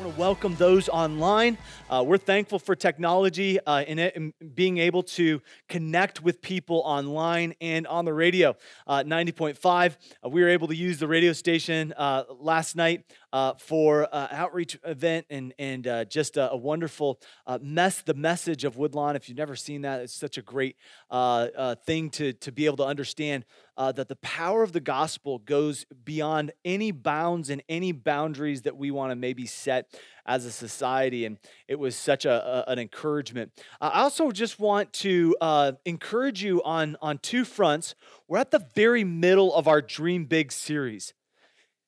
I want to welcome those online. Uh, we're thankful for technology uh, in it and being able to connect with people online and on the radio. Uh, 90.5, uh, we were able to use the radio station uh, last night uh, for an outreach event and, and just a, a wonderful mess, the message of Woodlawn. If you've never seen that, it's such a great thing to, to be able to understand uh, that the power of the gospel goes beyond any bounds and any boundaries that we want to maybe set as a society. And it was such a, a an encouragement. I also just want to uh, encourage you on, on two fronts. We're at the very middle of our Dream Big series.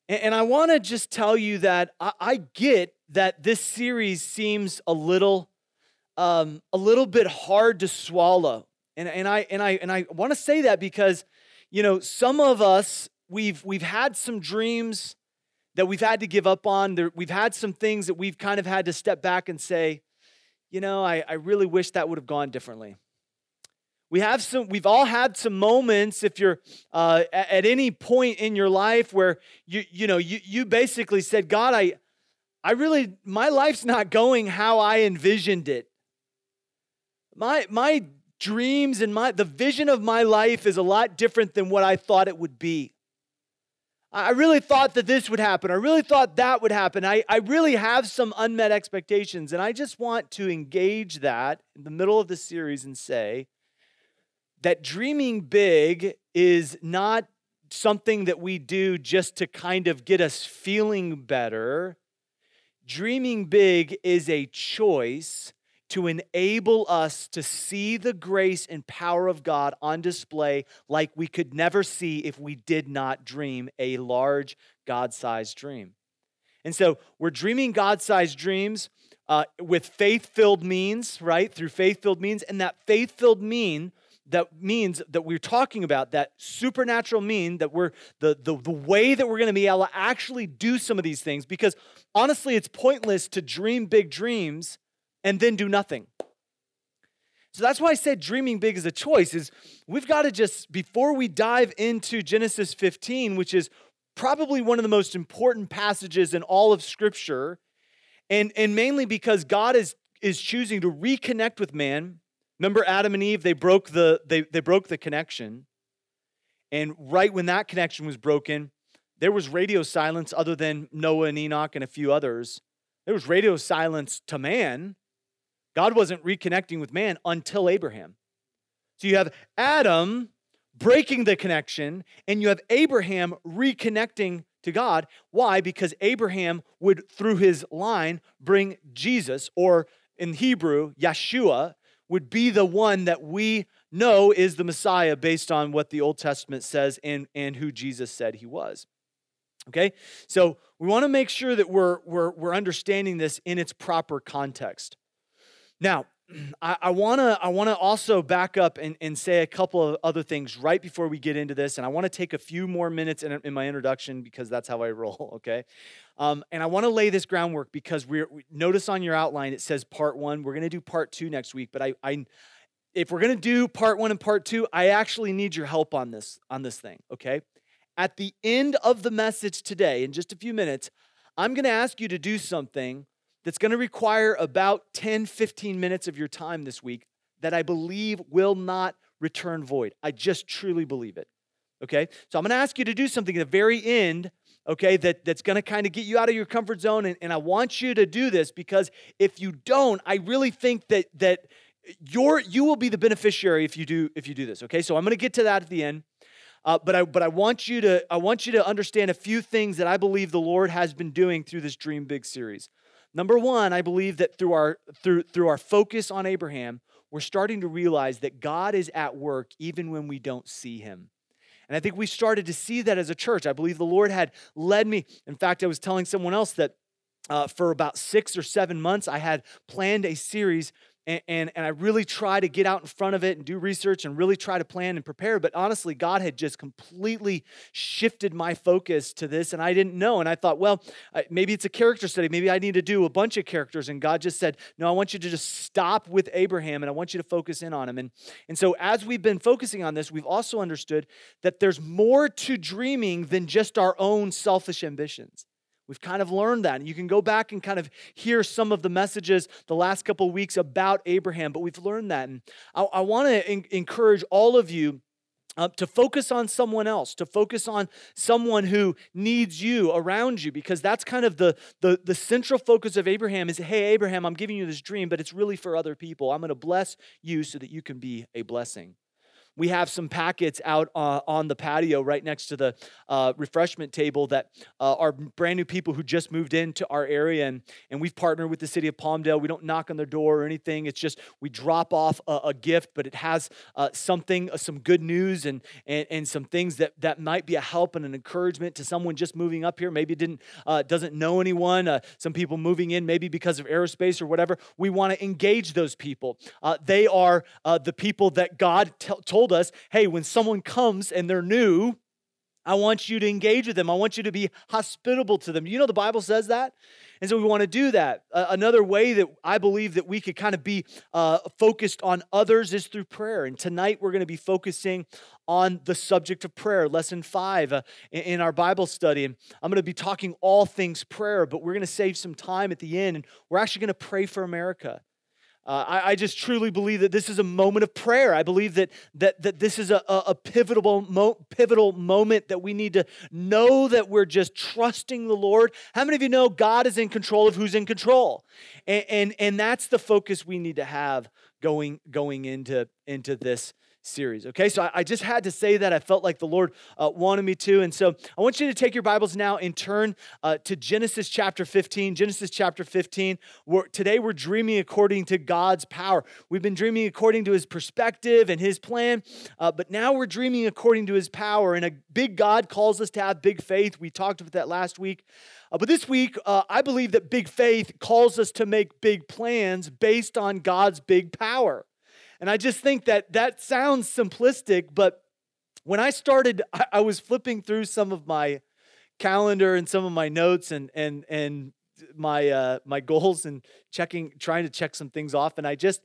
And, I want to just tell you that I, get that this series seems a little, um, a little bit hard to swallow. And, and I and I and I want to say that because you know, some of us, we've, we've had some dreams that we've had to give up on. We've had some things that we've kind of had to step back and say, you know, I, I really wish that would have gone differently. We have some, we've all had some moments, if you're uh, at, any point in your life where you, you know, you, you basically said, God, I, I really, my life's not going how I envisioned it. My, my dreams and my the vision of my life is a lot different than what I thought it would be. I really thought that this would happen. I really thought that would happen. I, I really have some unmet expectations. And I just want to engage that in the middle of the series and say that dreaming big is not something that we do just to kind of get us feeling better. Dreaming big is a choice to enable us to see the grace and power of God on display like we could never see if we did not dream a large God sized dream. And so we're dreaming God sized dreams uh, with faith filled means, right? Through faith filled means. And that faith filled mean that means that we're talking about that supernatural mean that we're the, the, the way that we're going to be able to actually do some of these things because honestly it's pointless to dream big dreams and then do nothing. So that's why I said dreaming big is a choice is we've got to just before we dive into Genesis 15, which is probably one of the most important passages in all of scripture, and, and mainly because God is, is choosing to reconnect with man. Remember Adam and Eve, they broke the they, they broke the connection. And right when that connection was broken, there was radio silence other than Noah and Enoch and a few others. There was radio silence to man God wasn't reconnecting with man until Abraham. So you have Adam breaking the connection, and you have Abraham reconnecting to God. Why? Because Abraham would, through his line, bring Jesus, or in Hebrew, Yeshua, would be the one that we know is the Messiah based on what the Old Testament says and, and who Jesus said he was. Okay? So we want to make sure that we're, we're, we're understanding this in its proper context. Now, I, want to I want to also back up and, and say a couple of other things right before we get into this, and I want to take a few more minutes in, in my introduction because that's how I roll. Okay, um, and I want to lay this groundwork because we're we, notice on your outline it says part one. We're going to do part two next week, but I, I if we're going to do part one and part two, I actually need your help on this on this thing. Okay, at the end of the message today, in just a few minutes, I'm going to ask you to do something that's going to require about 10, 15 minutes of your time this week that I believe will not return void. I just truly believe it. Okay? So I'm going to ask you to do something at the very end, okay, that, that's going to kind of get you out of your comfort zone. And, and I want you to do this because if you don't, I really think that that you're you will be the beneficiary if you do if you do this. Okay, so I'm going to get to that at the end. Uh, but I but I want you to I want you to understand a few things that I believe the Lord has been doing through this Dream Big series. Number one, I believe that through our through through our focus on Abraham, we're starting to realize that God is at work even when we don't see him. And I think we started to see that as a church. I believe the Lord had led me. In fact, I was telling someone else that uh, for about six or seven months, I had planned a series and, and, and I really try to get out in front of it and do research and really try to plan and prepare. But honestly, God had just completely shifted my focus to this, and I didn't know. And I thought, well, maybe it's a character study. Maybe I need to do a bunch of characters. And God just said, no, I want you to just stop with Abraham and I want you to focus in on him. And, and so as we've been focusing on this, we've also understood that there's more to dreaming than just our own selfish ambitions. We've kind of learned that. And you can go back and kind of hear some of the messages the last couple of weeks about Abraham, but we've learned that. And I, I want to en- encourage all of you. Uh, to focus on someone else, to focus on someone who needs you around you, because that's kind of the, the, the central focus of Abraham is hey, Abraham, I'm giving you this dream, but it's really for other people. I'm going to bless you so that you can be a blessing we have some packets out uh, on the patio right next to the uh, refreshment table that uh, are brand new people who just moved into our area. And, and we've partnered with the city of Palmdale. We don't knock on their door or anything. It's just we drop off a, a gift, but it has uh, something, uh, some good news and, and, and some things that, that might be a help and an encouragement to someone just moving up here. Maybe didn't, uh, doesn't know anyone. some people moving in, maybe because of aerospace or whatever. We want to engage those people. they are the people that God t- told told us hey, when someone comes and they're new, I want you to engage with them. I want you to be hospitable to them. You know, the Bible says that. And so we want to do that. Uh, another way that I believe that we could kind of be uh, focused on others is through prayer. And tonight we're going to be focusing on the subject of prayer, lesson five uh, in, in our Bible study. And I'm going to be talking all things prayer, but we're going to save some time at the end and we're actually going to pray for America. Uh, I, I, just truly believe that this is a moment of prayer. I believe that that, that this is a, a, pivotal, mo- pivotal moment that we need to know that we're just trusting the Lord. How many of you know God is in control of who's in control? And, and, and that's the focus we need to have going, going into, into this series. Okay, so I, I, just had to say that. I felt like the Lord uh, wanted me to. And so I want you to take your Bibles now and turn uh, to Genesis chapter 15. Genesis chapter 15. We're, today we're dreaming according to God's power. We've been dreaming according to his perspective and his plan, uh, but now we're dreaming according to his power. And a big God calls us to have big faith. We talked about that last week. Uh, but this week, uh, I believe that big faith calls us to make big plans based on God's big power. And I just think that that sounds simplistic, but when I started, I, I was flipping through some of my calendar and some of my notes and and and my uh, my goals and checking, trying to check some things off. And I just,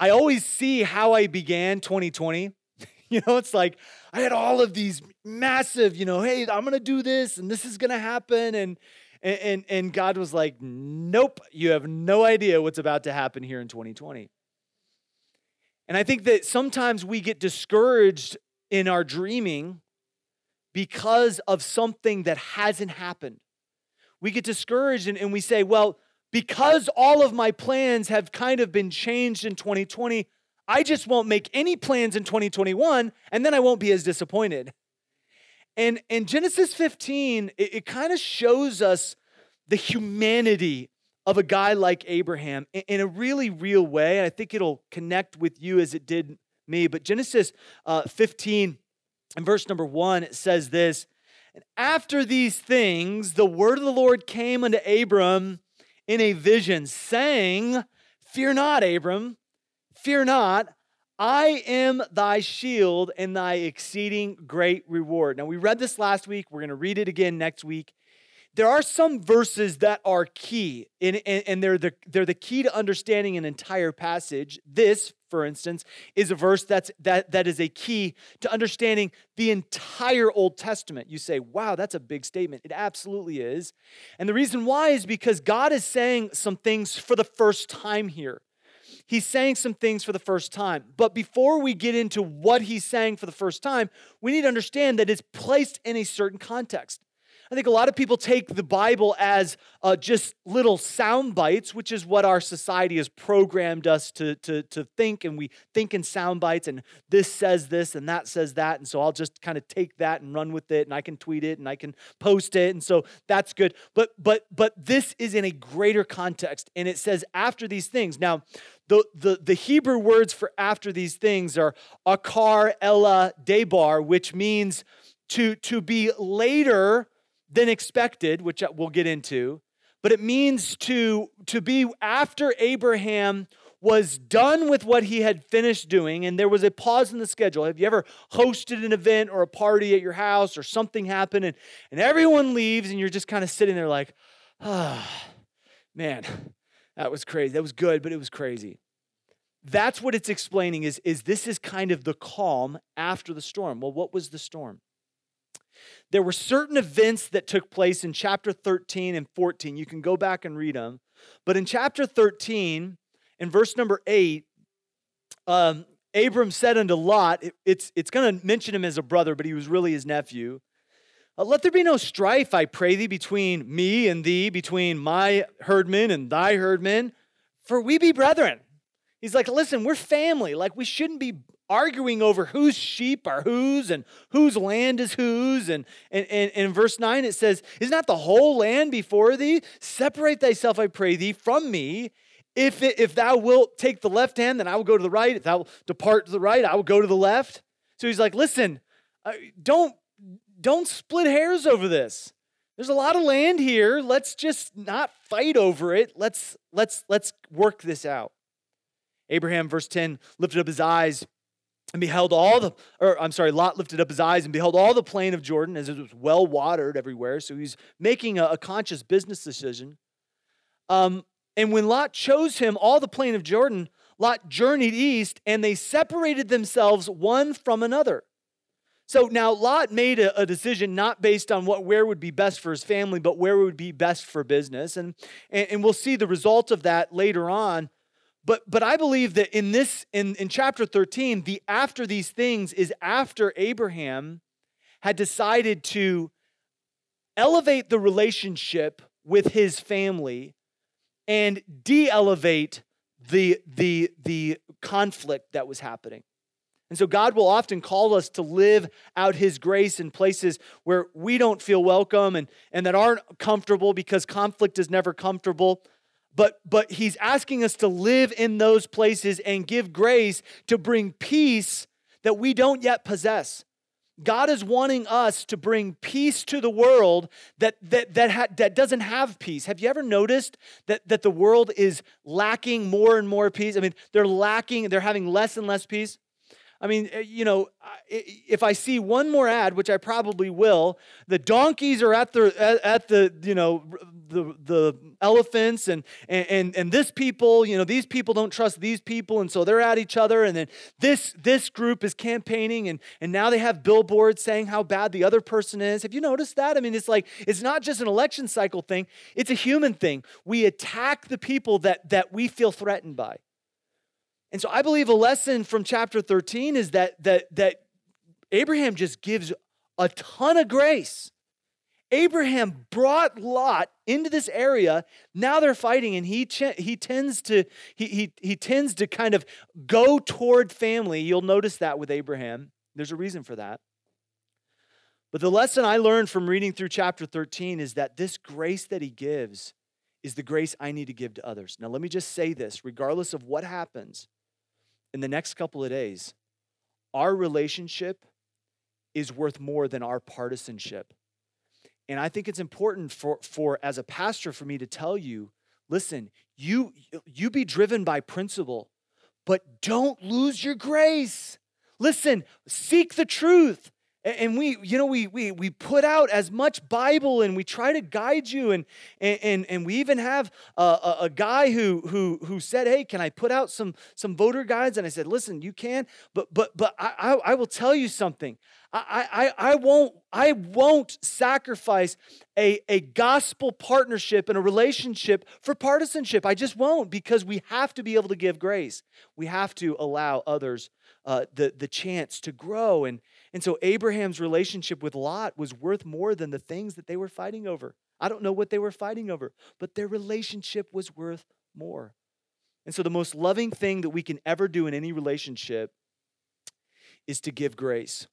I always see how I began 2020. you know, it's like I had all of these massive, you know, hey, I'm gonna do this and this is gonna happen, and and and God was like, nope, you have no idea what's about to happen here in 2020. And I think that sometimes we get discouraged in our dreaming because of something that hasn't happened. We get discouraged and, and, we say, well, because all of my plans have kind of been changed in 2020, I just won't make any plans in 2021 and then I won't be as disappointed. And, and Genesis 15, it, it kind of shows us the humanity of a guy like Abraham in a really real way. And I think it'll connect with you as it did me. But Genesis uh, 15 and verse number one, it says this And after these things, the word of the Lord came unto Abram in a vision, saying, Fear not, Abram, fear not. I am thy shield and thy exceeding great reward. Now, we read this last week. We're going to read it again next week there are some verses that are key, and, and, and, they're, the, they're the key to understanding an entire passage. This, for instance, is a verse that's, that, that is a key to understanding the entire Old Testament. You say, wow, that's a big statement. It absolutely is. And the reason why is because God is saying some things for the first time here. He's saying some things for the first time. But before we get into what he's saying for the first time, we need to understand that it's placed in a certain context. I think a lot of people take the Bible as uh, just little sound bites, which is what our society has programmed us to, to, to think. And we think in sound bites, and this says this, and that says that. And so I'll just kind of take that and run with it, and I can tweet it, and I can post it. And so that's good. But, but, but this is in a greater context, and it says after these things. Now, the, the, the Hebrew words for after these things are akar ella debar, which means to, to be later than expected, which we'll get into, but it means to, to be after Abraham was done with what he had finished doing and there was a pause in the schedule. Have you ever hosted an event or a party at your house or something happened and, and everyone leaves and you're just kind of sitting there like, ah, man, that was crazy. That was good, but it was crazy. That's what it's explaining is, is this is kind of the calm after the storm. Well, what was the storm? There were certain events that took place in chapter 13 and 14. You can go back and read them. But in chapter 13, in verse number 8, um, Abram said unto Lot, it, it's, it's going to mention him as a brother, but he was really his nephew. Uh, Let there be no strife, I pray thee, between me and thee, between my herdmen and thy herdmen, for we be brethren. He's like, listen, we're family. Like, we shouldn't be arguing over whose sheep are whose and whose land is whose. And, and, and, in verse 9, it says, Is not the whole land before thee? Separate thyself, I pray thee, from me. If, it, if thou wilt take the left hand, then I will go to the right. If thou depart to the right, I will go to the left. So he's like, listen, uh, don't, don't split hairs over this. There's a lot of land here. Let's just not fight over it. Let's, let's, let's work this out. Abraham, verse 10, lifted up his eyes and beheld all the, or I'm sorry, Lot lifted up his eyes and beheld all the plain of Jordan as it was well watered everywhere. So he's making a, a conscious business decision. Um, and when Lot chose him all the plain of Jordan, Lot journeyed east and they separated themselves one from another. So now Lot made a, a, decision not based on what where would be best for his family, but where would be best for business. And, and, and we'll see the result of that later on. But, but I believe that in this, in, in chapter 13, the after these things is after Abraham had decided to elevate the relationship with his family and de-elevate the, the, the conflict that was happening. And so God will often call us to live out his grace in places where we don't feel welcome and, and that aren't comfortable because conflict is never comfortable but but he's asking us to live in those places and give grace to bring peace that we don't yet possess. God is wanting us to bring peace to the world that that that, ha- that doesn't have peace. Have you ever noticed that that the world is lacking more and more peace? I mean they're lacking they're having less and less peace I mean, eh, you know, if I see one more ad, which I probably will, the donkeys are at the at the you know the the elephants and and and this people, you know, these people don't trust these people, and so they're at each other. And then this this group is campaigning, and and now they have billboards saying how bad the other person is. Have you noticed that? I mean, it's like it's not just an election cycle thing; it's a human thing. We attack the people that that we feel threatened by. And so I believe a lesson from chapter 13 is that, that, that Abraham just gives a ton of grace. Abraham brought Lot into this area. Now they're fighting, and he, he tends to he, he, he tends to kind of go toward family. You'll notice that with Abraham. There's a reason for that. But the lesson I learned from reading through chapter 13 is that this grace that he gives is the grace I need to give to others. Now, let me just say this regardless of what happens, in the next couple of days, our relationship is worth more than our partisanship. And I think it's important for, for as a pastor for me to tell you, listen, you you be driven by principle, but don't lose your grace. Listen, seek the truth and we you know we we we put out as much bible and we try to guide you and and and we even have a, a, a, guy who who who said hey can i put out some some voter guides and i said listen you can but but but i i, I will tell you something I, I, I won't I won't sacrifice a, a gospel partnership and a relationship for partisanship. I just won't because we have to be able to give grace. We have to allow others uh, the, the chance to grow and, and so Abraham's relationship with Lot was worth more than the things that they were fighting over. I don't know what they were fighting over, but their relationship was worth more. And so the most loving thing that we can ever do in any relationship is to give grace.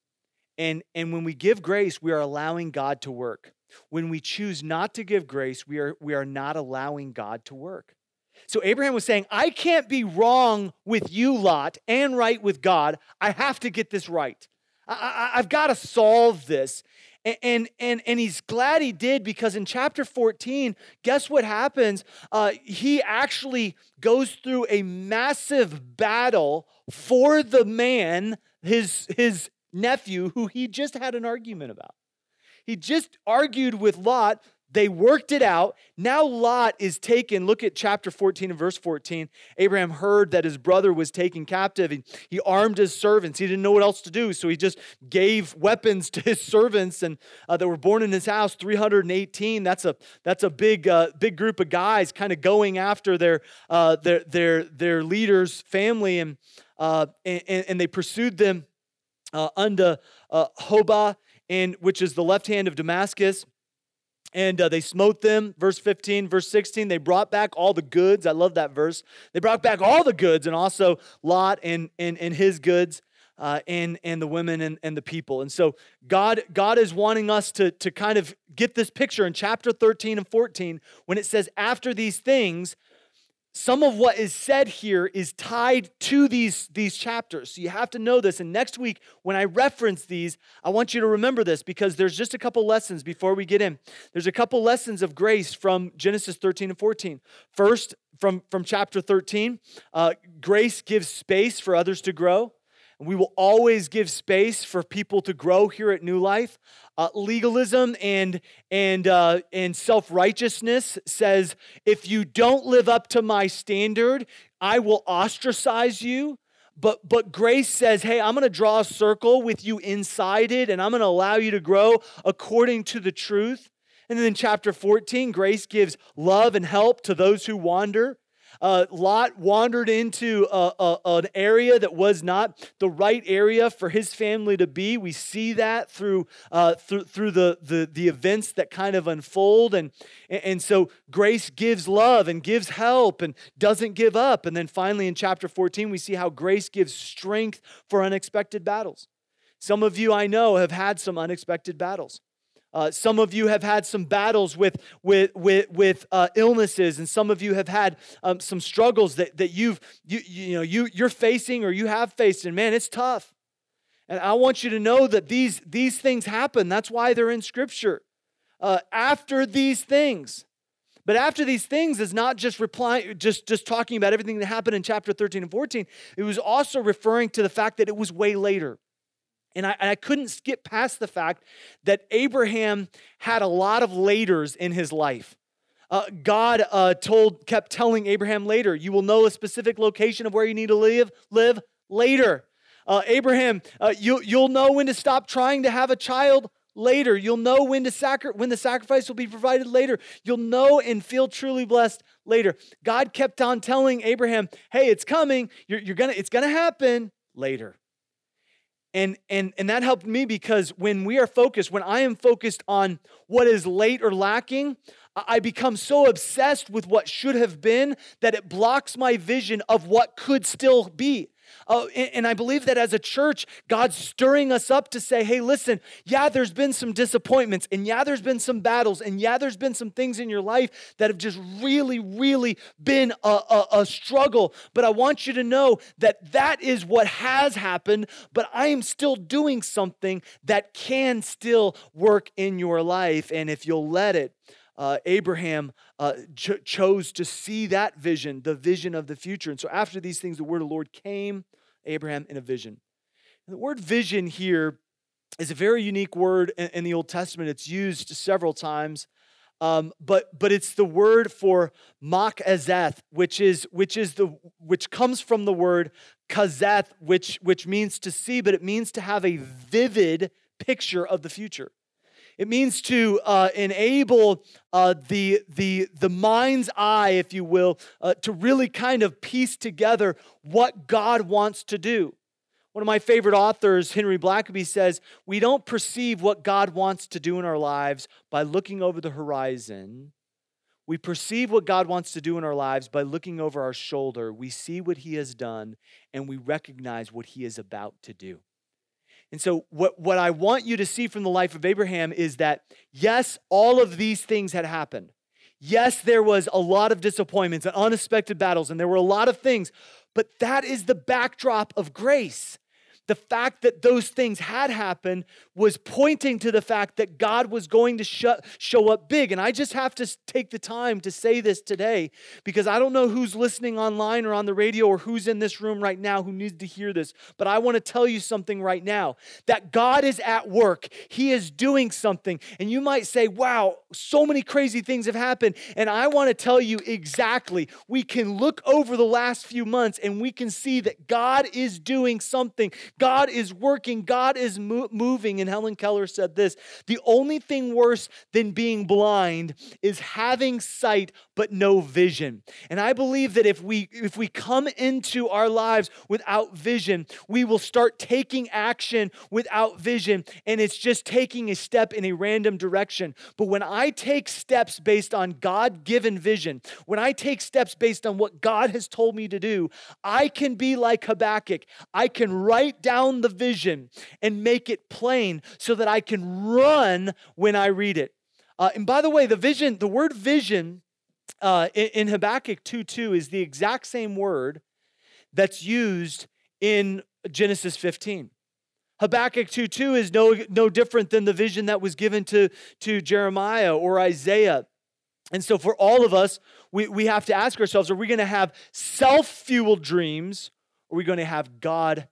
And, and when we give grace, we are allowing God to work. When we choose not to give grace, we are, we are not allowing God to work. So Abraham was saying, I can't be wrong with you, Lot, and right with God. I have to get this right. I, have got to solve this. And, and, and, and, he's glad he did because in chapter 14, guess what happens? Uh, he actually goes through a massive battle for the man, his, his nephew, who he just had an argument about. He just argued with Lot they worked it out. Now Lot is taken. Look at chapter 14 and verse 14. Abraham heard that his brother was taken captive. He, he armed his servants. He didn't know what else to do, so he just gave weapons to his servants and uh, that were born in his house. 318. That's a that's a big uh, big group of guys, kind of going after their uh, their their their leader's family, and uh, and, and they pursued them uh, unto uh, Hobah, and which is the left hand of Damascus and uh, they smote them. Verse 15, verse 16, they brought back all the goods. I love that verse. They brought back all the goods and also Lot and, and, and his goods. Uh, and and the women and, and the people and so god god is wanting us to to kind of get this picture in chapter 13 and 14 when it says after these things some of what is said here is tied to these, these chapters. So you have to know this. And next week, when I reference these, I want you to remember this because there's just a couple lessons before we get in. There's a couple lessons of grace from Genesis 13 and 14. First, from, from chapter 13, uh, grace gives space for others to grow. We will always give space for people to grow here at New Life. Uh, legalism and and uh, and self righteousness says if you don't live up to my standard, I will ostracize you. But but grace says, hey, I'm going to draw a circle with you inside it, and I'm going to allow you to grow according to the truth. And then in chapter 14, grace gives love and help to those who wander. Uh, Lot wandered into a, a, an area that was not the right area for his family to be. We see that through, uh, through, through the, the, the events that kind of unfold. And, and so grace gives love and gives help and doesn't give up. And then finally in chapter 14, we see how grace gives strength for unexpected battles. Some of you I know have had some unexpected battles. Uh, some of you have had some battles with, with, with, with uh, illnesses, and some of you have had um, some struggles that, that you've, you, you know, you, you're facing or you have faced, and man, it's tough. And I want you to know that these, these things happen. That's why they're in Scripture. Uh, after these things, but after these things is not just replying, just, just talking about everything that happened in chapter 13 and 14. It was also referring to the fact that it was way later. And I, I, couldn't skip past the fact that Abraham had a lot of laters in his life. Uh, God uh, told, kept telling Abraham later, you will know a specific location of where you need to live, live later. Uh, Abraham, uh, you, you'll know when to stop trying to have a child later. You'll know when to sacri- when the sacrifice will be provided later. You'll know and feel truly blessed later. God kept on telling Abraham, "Hey, it's coming. You're, you're gonna. It's gonna happen later." And, and, and that helped me because when we are focused, when I am focused on what is late or lacking, I become so obsessed with what should have been that it blocks my vision of what could still be. Uh, and, and I believe that as a church, God's stirring us up to say, hey, listen, yeah, there's been some disappointments, and yeah, there's been some battles, and yeah, there's been some things in your life that have just really, really been a, a, a struggle. But I want you to know that that is what has happened, but I am still doing something that can still work in your life. And if you'll let it, uh, Abraham uh, ch- chose to see that vision, the vision of the future. And so after these things, the word of the Lord came Abraham in a vision. And the word vision here is a very unique word in, in the Old Testament. It's used several times. Um, but but it's the word for makazeth, which is which is the which comes from the word kazeth, which which means to see, but it means to have a vivid picture of the future. It means to uh, enable uh, the, the, the mind's eye, if you will, uh, to really kind of piece together what God wants to do. One of my favorite authors, Henry Blackaby, says, We don't perceive what God wants to do in our lives by looking over the horizon. We perceive what God wants to do in our lives by looking over our shoulder. We see what He has done and we recognize what He is about to do. And so, what, what I want you to see from the life of Abraham is that, yes, all of these things had happened. Yes, there was a lot of disappointments and unexpected battles, and there were a lot of things, but that is the backdrop of grace. The fact that those things had happened was pointing to the fact that God was going to sh- show up big. And I just have to take the time to say this today because I don't know who's listening online or on the radio or who's in this room right now who needs to hear this. But I want to tell you something right now that God is at work, He is doing something. And you might say, wow, so many crazy things have happened. And I want to tell you exactly. We can look over the last few months and we can see that God is doing something. God is working. God is mo- moving. And Helen Keller said this the only thing worse than being blind is having sight but no vision. And I believe that if we if we come into our lives without vision, we will start taking action without vision and it's just taking a step in a random direction. But when I take steps based on God-given vision, when I take steps based on what God has told me to do, I can be like Habakkuk. I can write down the vision and make it plain so that I can run when I read it. Uh, and by the way, the vision, the word vision uh, in, in Habakkuk 2 2 is the exact same word that's used in Genesis 15. Habakkuk 2 2 is no, no different than the vision that was given to, to Jeremiah or Isaiah. And so, for all of us, we, we have to ask ourselves are we going to have self fueled dreams or are we going to have God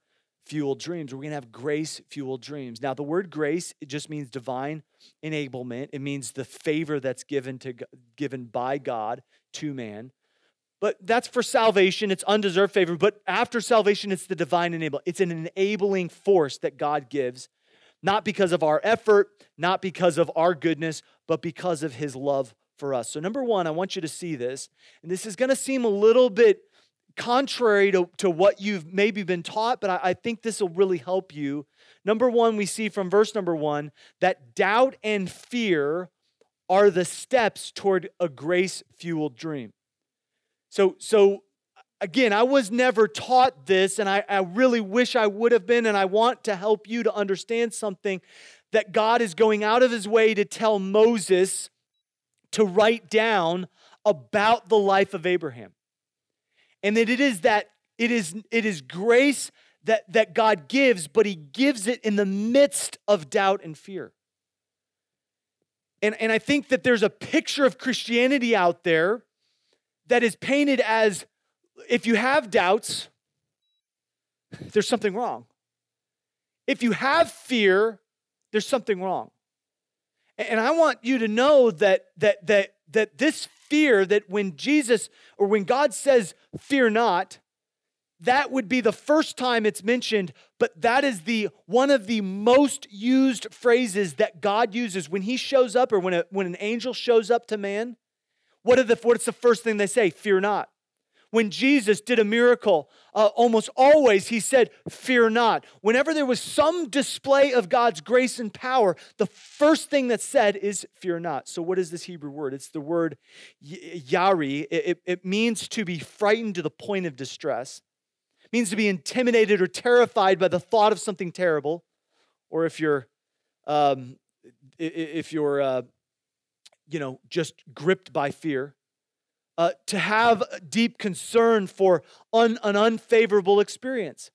fueled dreams? We're going to have grace fueled dreams. Now, the word grace, it just means divine enablement. It means the favor that's given to given by God to man. But that's for salvation. It's undeserved favor. But after salvation, it's the divine enablement. It's an enabling force that God gives, not because of our effort, not because of our goodness, but because of his love for us. So, number one, I want you to see this. And this is going to seem a little bit contrary to, to what you've maybe been taught, but I, I think this will really help you. Number one, we see from verse number one that doubt and fear are the steps toward a grace fueled dream. So, so again, I was never taught this, and I, I really wish I would have been, and I want to help you to understand something that God is going out of his way to tell Moses to write down about the life of Abraham and that it is that it is it is grace that that God gives, but He gives it in the midst of doubt and fear. And, and I think that there's a picture of Christianity out there that is painted as if you have doubts, there's something wrong. If you have fear, there's something wrong. And I want you to know that that that that this fear that when Jesus or when God says, fear not, that would be the first time it's mentioned, but that is the one of the most used phrases that God uses when he shows up or when, a, when an angel shows up to man. What are the, what's the first thing they say? Fear not when Jesus did a miracle, uh, almost always he said, Fear not. Whenever there was some display of God's grace and power, the first thing that's said is, Fear not. So, what is this Hebrew word? It's the word yari. It, it, means to be frightened to the point of distress, it means to be intimidated or terrified by the thought of something terrible. Or if you're, um, if you're, uh, you know, just gripped by fear uh, to have deep concern for un, an unfavorable experience.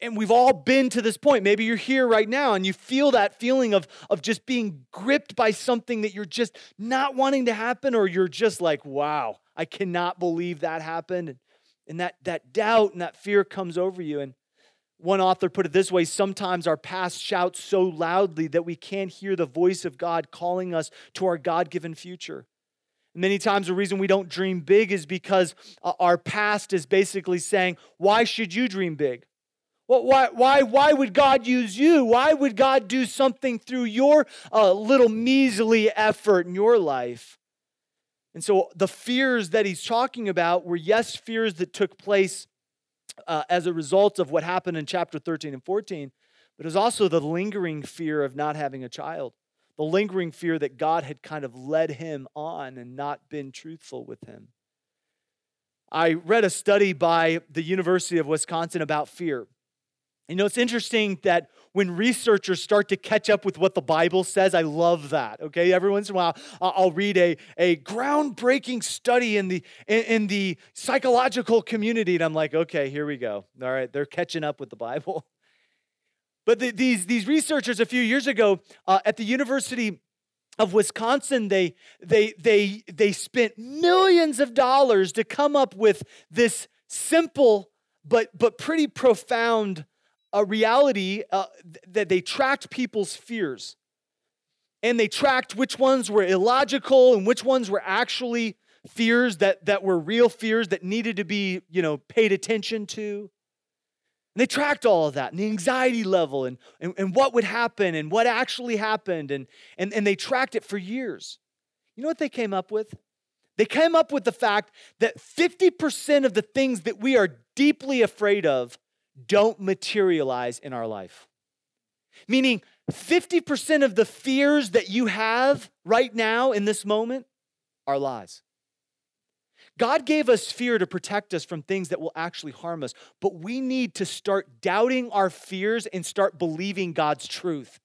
And we've all been to this point. Maybe you're here right now and you feel that feeling of, of just being gripped by something that you're just not wanting to happen, or you're just like, wow, I cannot believe that happened. And that, that doubt and that fear comes over you. And one author put it this way sometimes our past shouts so loudly that we can't hear the voice of God calling us to our God given future. Many times, the reason we don't dream big is because our past is basically saying, Why should you dream big? Well, why, why, why would God use you? Why would God do something through your uh, little measly effort in your life? And so, the fears that he's talking about were, yes, fears that took place uh, as a result of what happened in chapter 13 and 14, but it was also the lingering fear of not having a child the lingering fear that God had kind of led him on and not been truthful with him. I read a study by the University of Wisconsin about fear. You know, it's interesting that when researchers start to catch up with what the Bible says, I love that. Okay, every once in a while, I'll read a, a groundbreaking study in the in, in the psychological community, and I'm like, okay, here we go. All right, they're catching up with the Bible. But the, these, these researchers a few years ago uh, at the University of Wisconsin, they, they, they, they spent millions of dollars to come up with this simple but, but pretty profound uh, reality uh, that they tracked people's fears. And they tracked which ones were illogical and which ones were actually fears that, that were real fears that needed to be, you know, paid attention to. And they tracked all of that and the anxiety level and, and, and what would happen and what actually happened. And, and, and they tracked it for years. You know what they came up with? They came up with the fact that 50% of the things that we are deeply afraid of don't materialize in our life. Meaning, 50% of the fears that you have right now in this moment are lies. God gave us fear to protect us from things that will actually harm us, but we need to start doubting our fears and start believing God's truth.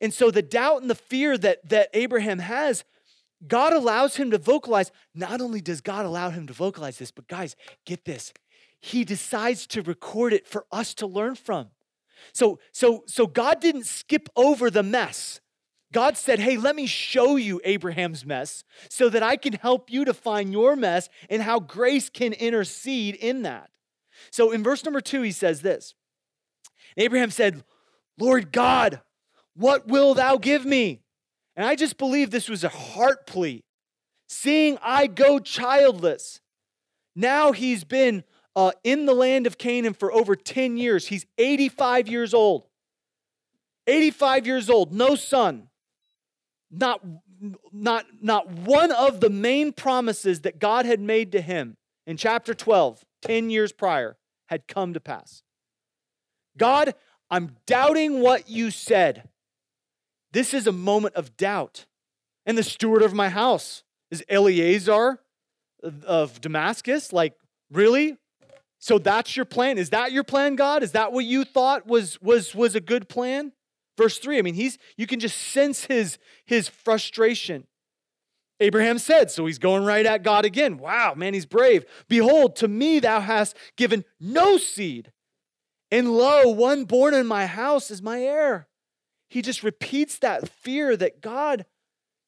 And so the doubt and the fear that, that Abraham has, God allows him to vocalize. Not only does God allow him to vocalize this, but guys, get this. He decides to record it for us to learn from. So, so, so God didn't skip over the mess. God said, Hey, let me show you Abraham's mess so that I can help you to find your mess and how grace can intercede in that. So in verse number two, he says this Abraham said, Lord God, what will thou give me? And I just believe this was a heart plea. Seeing I go childless. Now he's been uh, in the land of Canaan for over 10 years. He's 85 years old. 85 years old, no son not, not, not one of the main promises that God had made to him in chapter 12, 10 years prior, had come to pass. God, I'm doubting what you said. This is a moment of doubt. And the steward of my house is Eliezer of Damascus. Like, really? So that's your plan? Is that your plan, God? Is that what you thought was, was, was a good plan? Verse 3, I mean, he's you can just sense his his frustration. Abraham said, so he's going right at God again. Wow, man, he's brave. Behold, to me thou hast given no seed, and lo, one born in my house is my heir. He just repeats that fear that God,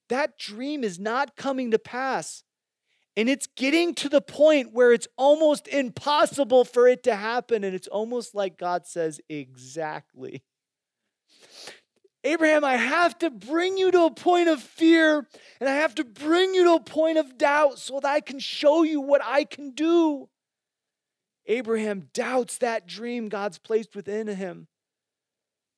that dream is not coming to pass. And it's getting to the point where it's almost impossible for it to happen. And it's almost like God says, Exactly. Abraham, I have to bring you to a point of fear and I have to bring you to a point of doubt so that I can show you what I can do. Abraham doubts that dream God's placed within him.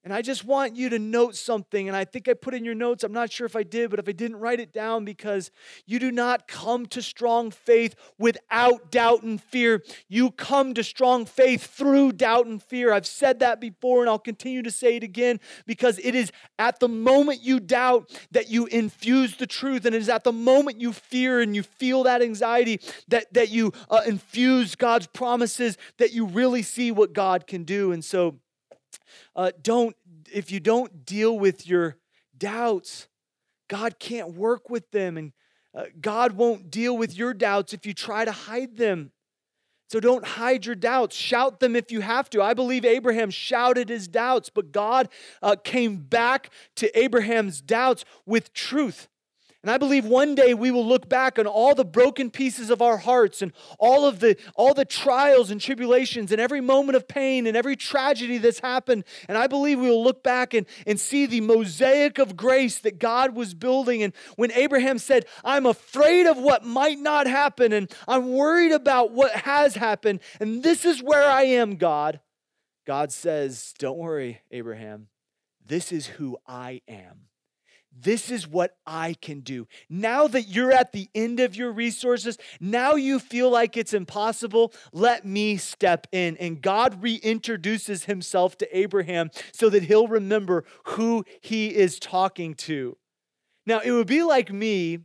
And I just want you to note something, and I think I put in your notes. I'm not sure if I did, but if I didn't write it down, because you do not come to strong faith without doubt and fear. You come to strong faith through doubt and fear. I've said that before, and I'll continue to say it again, because it is at the moment you doubt that you infuse the truth, and it is at the moment you fear and you feel that anxiety that, that you uh, infuse God's promises, that you really see what God can do. And so, uh, don't, if you don't deal with your doubts, God can't work with them. And uh, God won't deal with your doubts if you try to hide them. So don't hide your doubts. Shout them if you have to. I believe Abraham shouted his doubts, but God uh, came back to Abraham's doubts with truth. And I believe one day we will look back on all the broken pieces of our hearts and all of the all the trials and tribulations and every moment of pain and every tragedy that's happened. And I believe we will look back and, and see the mosaic of grace that God was building. And when Abraham said, I'm afraid of what might not happen, and I'm worried about what has happened, and this is where I am, God. God says, Don't worry, Abraham. This is who I am. This is what I can do. Now that you're at the end of your resources, now you feel like it's impossible, let me step in. And God reintroduces himself to Abraham so that he'll remember who he is talking to. Now, it would be like me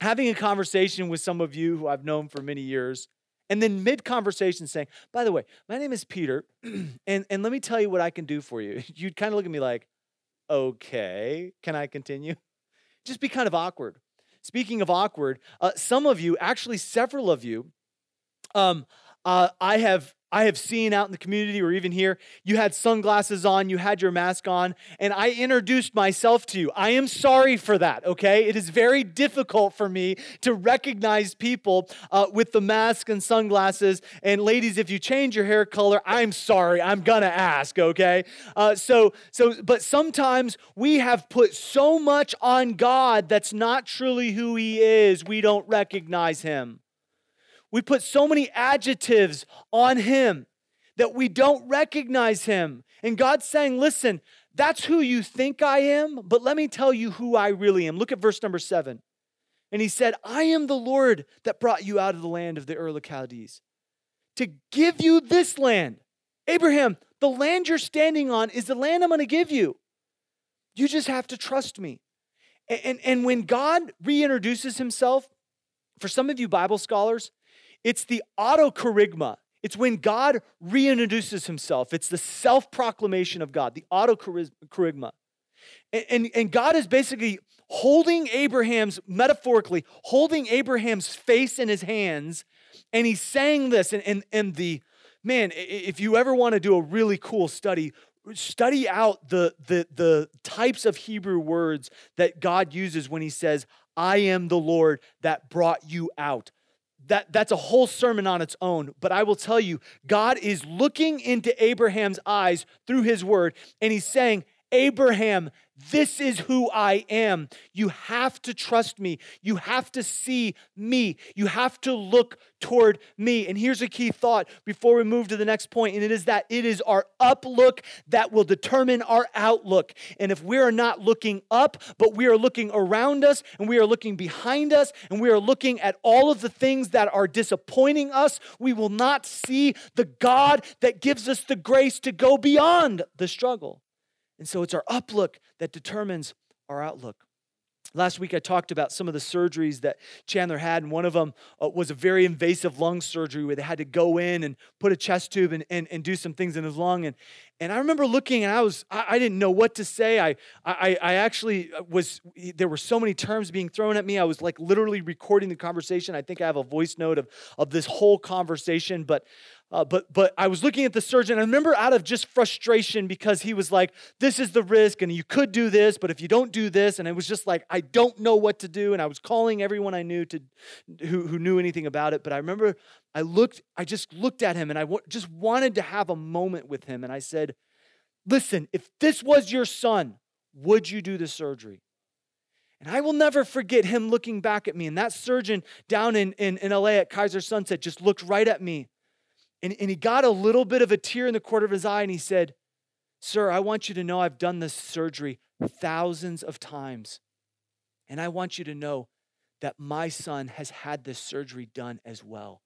having a conversation with some of you who I've known for many years, and then mid conversation saying, By the way, my name is Peter, and, and let me tell you what I can do for you. You'd kind of look at me like, okay, can I continue? Just be kind of awkward. Speaking of awkward, uh, some of you, actually several of you, um, uh, I have I have seen out in the community or even here, you had sunglasses on, you had your mask on, and I introduced myself to you. I am sorry for that, okay? It is very difficult for me to recognize people uh, with the mask and sunglasses. And ladies, if you change your hair color, I'm sorry, I'm gonna ask, okay? Uh, so, so, but sometimes we have put so much on God that's not truly who He is, we don't recognize Him. We put so many adjectives on him that we don't recognize him. And God's saying, listen, that's who you think I am, but let me tell you who I really am. Look at verse number seven. And he said, I am the Lord that brought you out of the land of the Ur of Chaldees to give you this land. Abraham, the land you're standing on is the land I'm going to give you. You just have to trust me. And, and, and when God reintroduces himself, for some of you Bible scholars, it's the autokerygma. It's when God reintroduces himself. It's the self proclamation of God, the autokerygma. And, and, and God is basically holding Abraham's, metaphorically, holding Abraham's face in his hands. And he's saying this. And, and, and the, man, if you ever want to do a really cool study, study out the, the, the types of Hebrew words that God uses when he says, I am the Lord that brought you out that, that's a whole sermon on its own. But I will tell you, God is looking into Abraham's eyes through his word, and he's saying, Abraham, this is who I am. You have to trust me. You have to see me. You have to look toward me. And here's a key thought before we move to the next point, and it is that it is our uplook that will determine our outlook. And if we are not looking up, but we are looking around us and we are looking behind us and we are looking at all of the things that are disappointing us, we will not see the God that gives us the grace to go beyond the struggle. And so it's our uplook that determines our outlook. Last week, I talked about some of the surgeries that Chandler had, and one of them uh, was a very invasive lung surgery where they had to go in and put a chest tube and, and, and do some things in his lung. And, and I remember looking, and I was I, I didn't know what to say. I, I I actually was there were so many terms being thrown at me. I was like literally recording the conversation. I think I have a voice note of of this whole conversation, but uh, but but I was looking at the surgeon. I remember out of just frustration because he was like, "This is the risk, and you could do this, but if you don't do this," and it was just like, I don't know what to do. And I was calling everyone I knew to who who knew anything about it. But I remember I looked, I just looked at him, and I w- just wanted to have a moment with him. And I said, "Listen, if this was your son, would you do the surgery?" And I will never forget him looking back at me. And that surgeon down in, in, in LA at Kaiser Sunset just looked right at me and, and he got a little bit of a tear in the corner of his eye and he said, Sir, I want you to know I've done this surgery thousands of times. And I want you to know that my son has had this surgery done as well.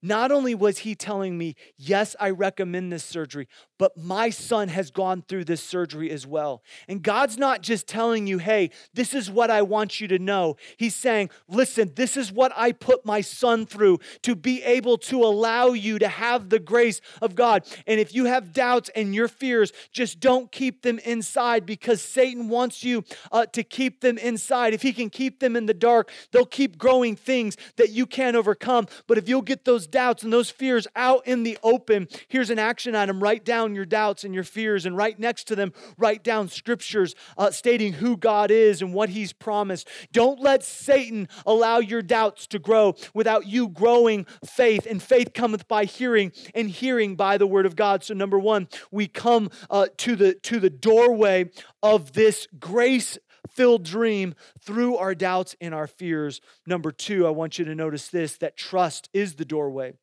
Not only was he telling me, yes, I recommend this surgery, but my son has gone through this surgery as well. And God's not just telling you, hey, this is what I want you to know. He's saying, listen, this is what I put my son through to be able to allow you to have the grace of God. And if you have doubts and your fears, just don't keep them inside because Satan wants you uh, to keep them inside. If he can keep them in the dark, they'll keep growing things that you can't overcome. But if you'll get those doubts and those fears out in the open, here's an action item write down your doubts and your fears, and right next to them, write down scriptures uh, stating who God is and what He's promised. Don't let Satan allow your doubts to grow without you growing faith, and faith cometh by hearing, and hearing by the word of God. So, number one, we come uh, to, the, to the doorway of this grace filled dream through our doubts and our fears. Number two, I want you to notice this that trust is the doorway.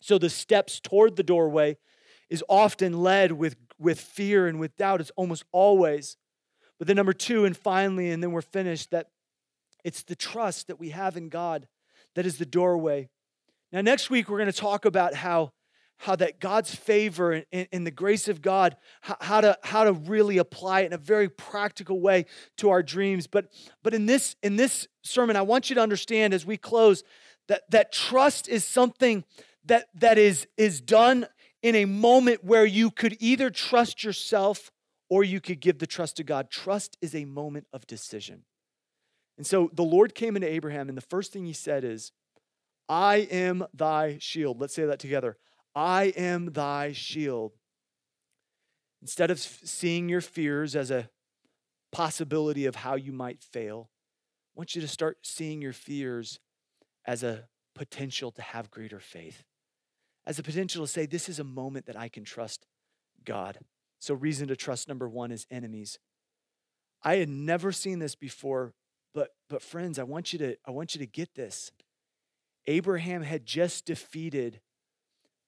So the steps toward the doorway is often led with, with fear and with doubt. It's almost always. But then, number two, and finally, and then we're finished, that it's the trust that we have in God that is the doorway. Now, next week, we're going to talk about how how that God's favor and, and, the grace of God, how, to, how to really apply it in a very practical way to our dreams. But, but in, this, in this sermon, I want you to understand as we close that, that trust is something that, that is, is done in a moment where you could either trust yourself or you could give the trust to God. Trust is a moment of decision. And so the Lord came into Abraham, and the first thing he said is, I am thy shield. Let's say that together. I am thy shield. Instead of seeing your fears as a possibility of how you might fail, I want you to start seeing your fears as a potential to have greater faith, as a potential to say, This is a moment that I can trust God. So, reason to trust number one is enemies. I had never seen this before, but, but friends, I want, you to, I want you to get this. Abraham had just defeated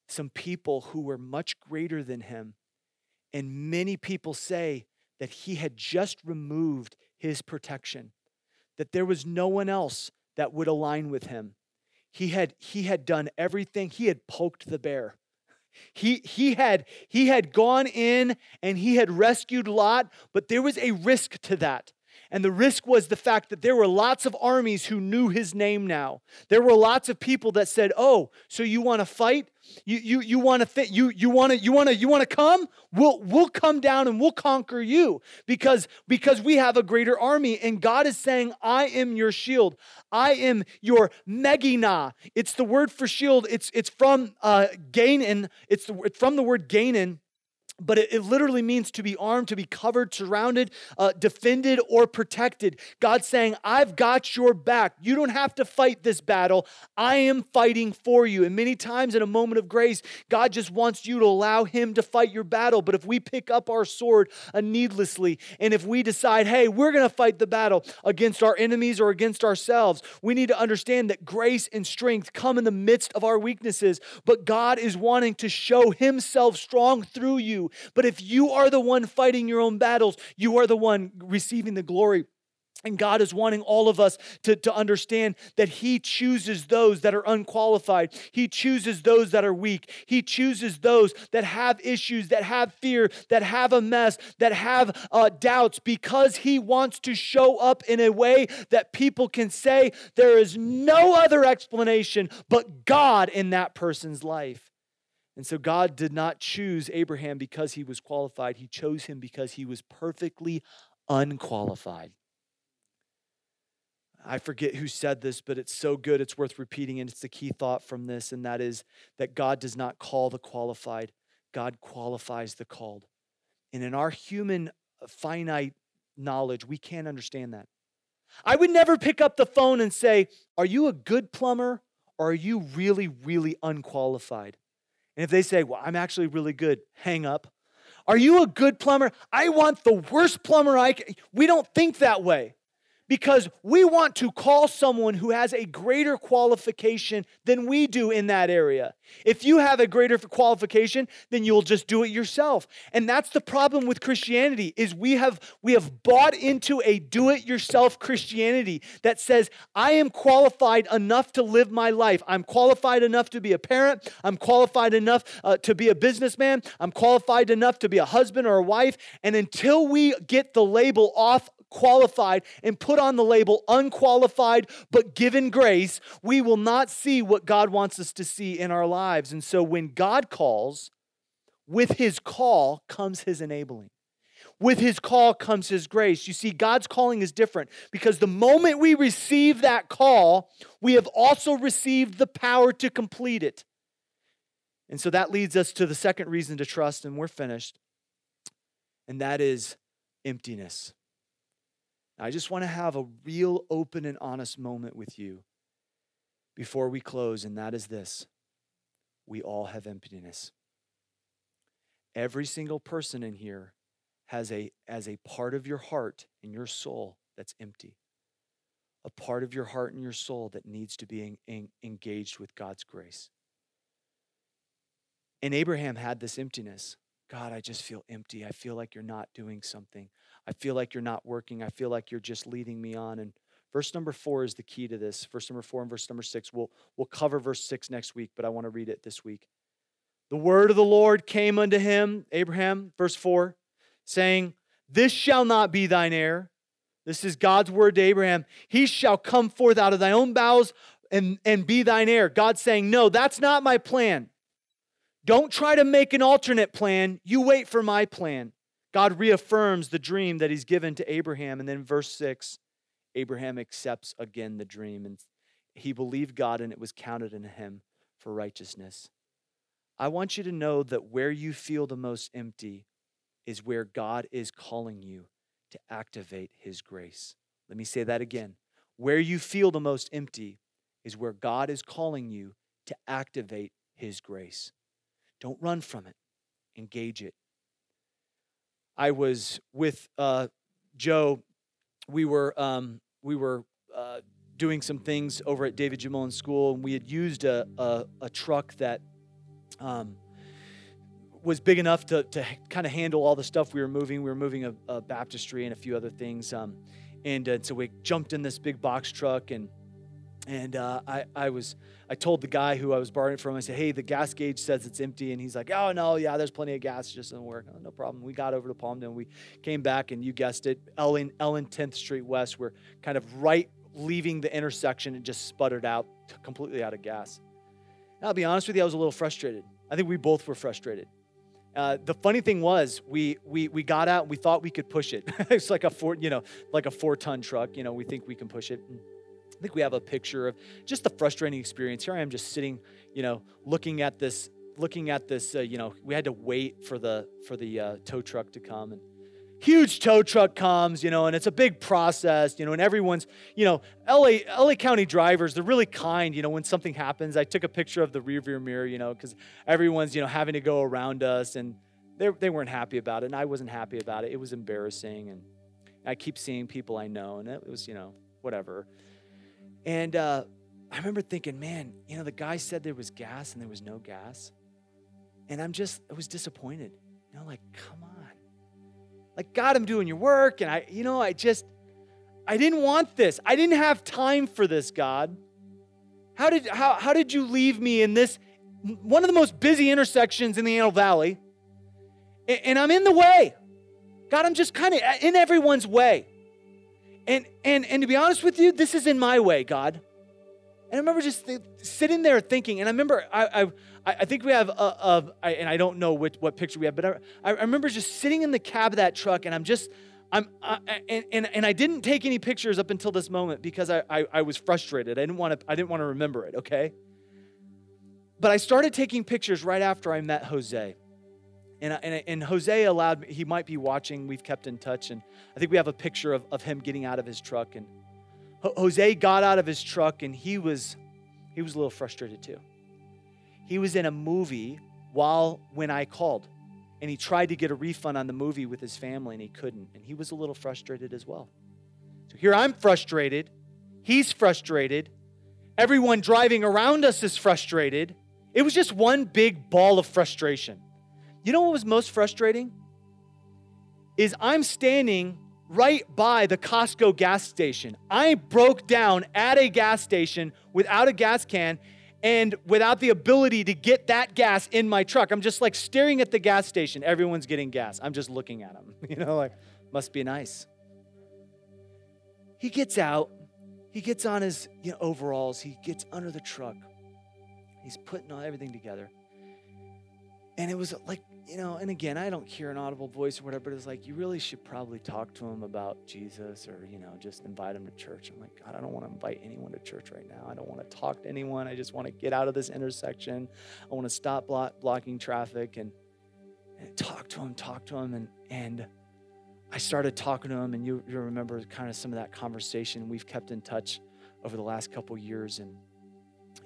some people who were much greater than him. And many people say that he had just removed his protection, that there was no one else that would align with him. He had, he had done everything, he had poked the bear. He, he, had, he had gone in and he had rescued Lot, but there was a risk to that. And the risk was the fact that there were lots of armies who knew his name now. There were lots of people that said, "Oh, so you want to fight? You you you want to th- you you want to you want to you want to come? We'll we'll come down and we'll conquer you because because we have a greater army." And God is saying, "I am your shield. I am your megina." It's the word for shield. It's it's from uh Gain It's, the, it's from the word Gainan but it, it, literally means to be armed, to be covered, surrounded, uh, defended, or protected. God's saying, I've got your back. You don't have to fight this battle. I am fighting for you. And many times in a moment of grace, God just wants you to allow Him to fight your battle. But if we pick up our sword uh, needlessly, and if we decide, hey, we're going to fight the battle against our enemies or against ourselves, we need to understand that grace and strength come in the midst of our weaknesses. But God is wanting to show Himself strong through you but if you are the one fighting your own battles, you are the one receiving the glory. And God is wanting all of us to, to understand that He chooses those that are unqualified. He chooses those that are weak. He chooses those that have issues, that have fear, that have a mess, that have uh, doubts, because He wants to show up in a way that people can say there is no other explanation but God in that person's life. And so God did not choose Abraham because he was qualified, he chose him because he was perfectly unqualified. I forget who said this, but it's so good, it's worth repeating. And it's the key thought from this, and that is that God does not call the qualified, God qualifies the called. And in our human uh, finite knowledge, we can't understand that. I would never pick up the phone and say, Are you a good plumber or are you really, really unqualified? And if they say, Well, I'm actually really good, hang up. Are you a good plumber? I want the worst plumber I can. We don't think that way because we want to call someone who has a greater qualification than we do in that area. If you have a greater qualification, then you'll just do it yourself. And that's the problem with Christianity is we have we have bought into a do it yourself Christianity that says I am qualified enough to live my life. I'm qualified enough to be a parent. I'm qualified enough uh, to be a businessman. I'm qualified enough to be a husband or a wife. And until we get the label off qualified and put on the label unqualified but given grace, we will not see what God wants us to see in our lives. And so when God calls, with his call comes his enabling. With his call comes his grace. You see, God's calling is different because the moment we receive that call, we have also received the power to complete it. And so that leads us to the second reason to trust, and we're finished, and that is emptiness. I just want to have a real open and honest moment with you before we close, and that is this we all have emptiness. Every single person in here has a, as a part of your heart and your soul that's empty, a part of your heart and your soul that needs to be engaged with God's grace. And Abraham had this emptiness. God, I just feel empty. I feel like you're not doing something. I feel like you're not working. I feel like you're just leading me on. And verse number four is the key to this. Verse number four and verse number six. We'll, we'll cover verse six next week, but I want to read it this week. The word of the Lord came unto him, Abraham, verse four, saying, This shall not be thine heir. This is God's word to Abraham. He shall come forth out of thy own bowels and, and be thine heir. God saying, No, that's not my plan. Don't try to make an alternate plan. You wait for my plan. God reaffirms the dream that he's given to Abraham. And then verse 6, Abraham accepts again the dream. And, he believed God and it was counted in him for righteousness. I want you to know that where you feel the most empty is where God is calling you to activate his grace. Let me say that again. Where you feel the most empty is where God is calling you to activate his grace. Don't run from it, engage it. I was with uh, Joe. We were um, we were uh, doing some things over at David Jamilin School, and we had used a, a, a truck that um, was big enough to, to kind of handle all the stuff we were moving. We were moving a, a baptistry and a few other things. Um, and uh, so we jumped in this big box truck and and uh, I, I was i told the guy who i was borrowing from i said hey the gas gauge says it's empty and he's like oh no yeah there's plenty of gas it just doesn't work oh, no problem we got over to palmdale we came back and you guessed it ellen ellen 10th street west we're kind of right leaving the intersection and just sputtered out completely out of gas and i'll be honest with you i was a little frustrated i think we both were frustrated uh, the funny thing was, we, we, we got out and we thought we could push it. it's like a four, you know, like a four ton truck. You know, we think we can push it. I think we have a picture of just the frustrating experience. Here I am just sitting, you know, looking at this, looking at this, uh, you know, we had to wait for the, for the uh, tow truck to come. And huge tow truck comes, you know, and it's a big process, you know, and everyone's, you know, LA, LA County drivers, they're really kind, you know, when something happens. I took a picture of the rearview mirror, you know, because everyone's, you know, having to go around us and they, they weren't happy about it. And I wasn't happy about it. It was embarrassing. And I keep seeing people I know and it was, you know, whatever. And uh, I remember thinking, man, you know, the guy said there was gas and there was no gas. And I'm just, I was disappointed. You know, like, come on like, God, I'm doing your work. And I, you know, I just, I didn't want this. I didn't have time for this, God. How did, how, how did you leave me in this, one of the most busy intersections in the Antelope Valley? And, and I'm in the way. God, I'm just kind of in everyone's way. And, and, and to be honest with you, this is in my way, God. And I remember just th- sitting there thinking, and I remember I, I, I think we have a, a I, and I don't know what, what picture we have, but I, I remember just sitting in the cab of that truck, and I'm just, I'm, and, and, and I didn't take any pictures up until this moment because I, I, I was frustrated. I didn't want to, I didn't want to remember it. Okay. But I started taking pictures right after I met Jose. And, and, and Jose allowed me, he might be watching. We've kept in touch. And I think we have a picture of, of him getting out of his truck. And Jose got out of his truck and he was, he was a little frustrated too. He was in a movie while when I called, and he tried to get a refund on the movie with his family, and he couldn't. And he was a little frustrated as well. So here I'm frustrated. He's frustrated. Everyone driving around us is frustrated. It was just one big ball of frustration. You know what was most frustrating? Is I'm standing right by the Costco gas station. I broke down at a gas station without a gas can and without the ability to get that gas in my truck. I'm just like staring at the gas station. Everyone's getting gas. I'm just looking at them. You know, like, must be nice. He gets out. He gets on his you know, overalls. He gets under the truck. He's putting all everything together. And it was like you know, and again, I don't hear an audible voice or whatever, but it's like, you really should probably talk to him about Jesus or, you know, just invite him to church. I'm like, God, I don't want to invite anyone to church right now. I don't want to talk to anyone. I just want to get out of this intersection. I want to stop block, blocking traffic and, and talk to him, talk to him. And, and I started talking to him, and you, you remember kind of some of that conversation. We've kept in touch over the last couple years. And,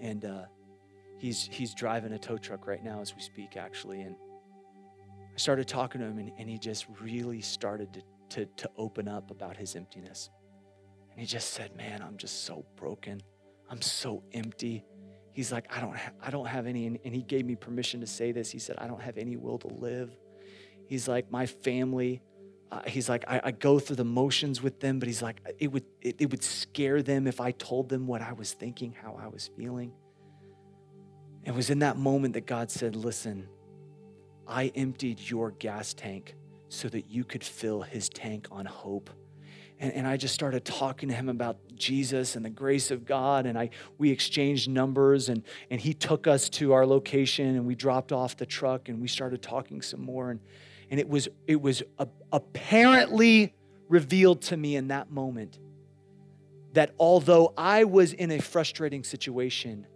and, uh, he's, he's driving a tow truck right now as we speak, actually. And, I started talking to him, and, and he just really started to, to, to open up about his emptiness. And he just said, Man, I'm just so broken. I'm so empty. He's like, I don't, ha- I don't have any, and he gave me permission to say this. He said, I don't have any will to live. He's like, my family, uh, he's like, I, I, go through the motions with them, but he's like, it would, it, it would scare them if I told them what I was thinking, how I was feeling. It was in that moment that God said, Listen, I emptied your gas tank so that you could fill his tank on hope. And, and, I just started talking to him about Jesus and the grace of God. And I we exchanged numbers and, and he took us to our location and we dropped off the truck and we started talking some more. And, and it was it was apparently revealed to me in that moment that although I was in a frustrating situation,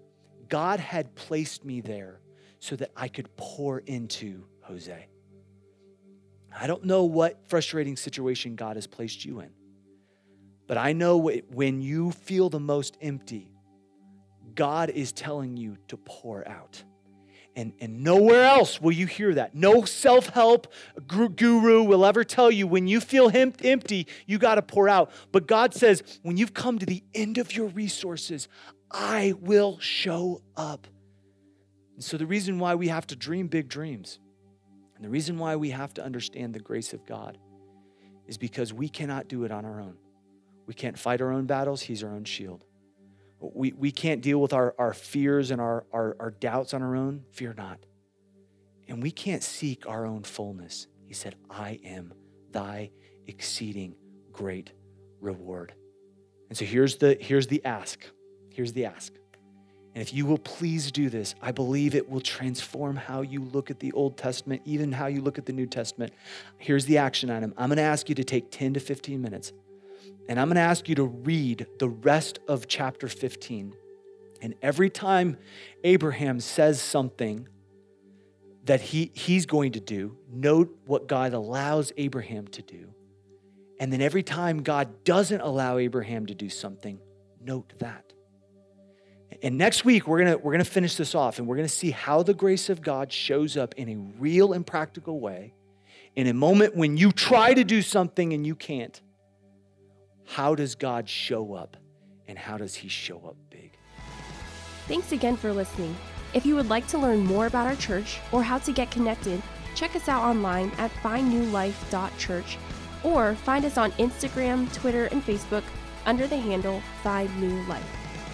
God had placed me there so that I could pour into Jose. I don't know what frustrating situation God has placed you in, but I know when you feel the most empty, God is telling you to pour out. And, and nowhere else will you hear that. No self help guru will ever tell you when you feel empty, you got to pour out. But God says, when you've come to the end of your resources, I will show up. And so, the reason why we have to dream big dreams, and the reason why we have to understand the grace of God, is because we cannot do it on our own. We can't fight our own battles, He's our own shield. We, we can't deal with our, our fears and our, our, our doubts on our own. Fear not. And we can't seek our own fullness. He said, I am thy exceeding great reward. And so here's the, here's the ask. Here's the ask. And if you will please do this, I believe it will transform how you look at the Old Testament, even how you look at the New Testament. Here's the action item I'm going to ask you to take 10 to 15 minutes and I'm going to ask you to read the rest of chapter 15. And every time Abraham says something that he, he's going to do, note what God allows Abraham to do. And then every time God doesn't allow Abraham to do something, note that. And next week, we're going we're going to finish this off and we're going to see how the grace of God shows up in a real and practical way in a moment when you try to do something and you can't how does God show up and how does He show up big? Thanks again for listening. If you would like to learn more about our church or how to get connected, check us out online at findnewlife.church or find us on Instagram, Twitter, and Facebook under the handle Find New Life.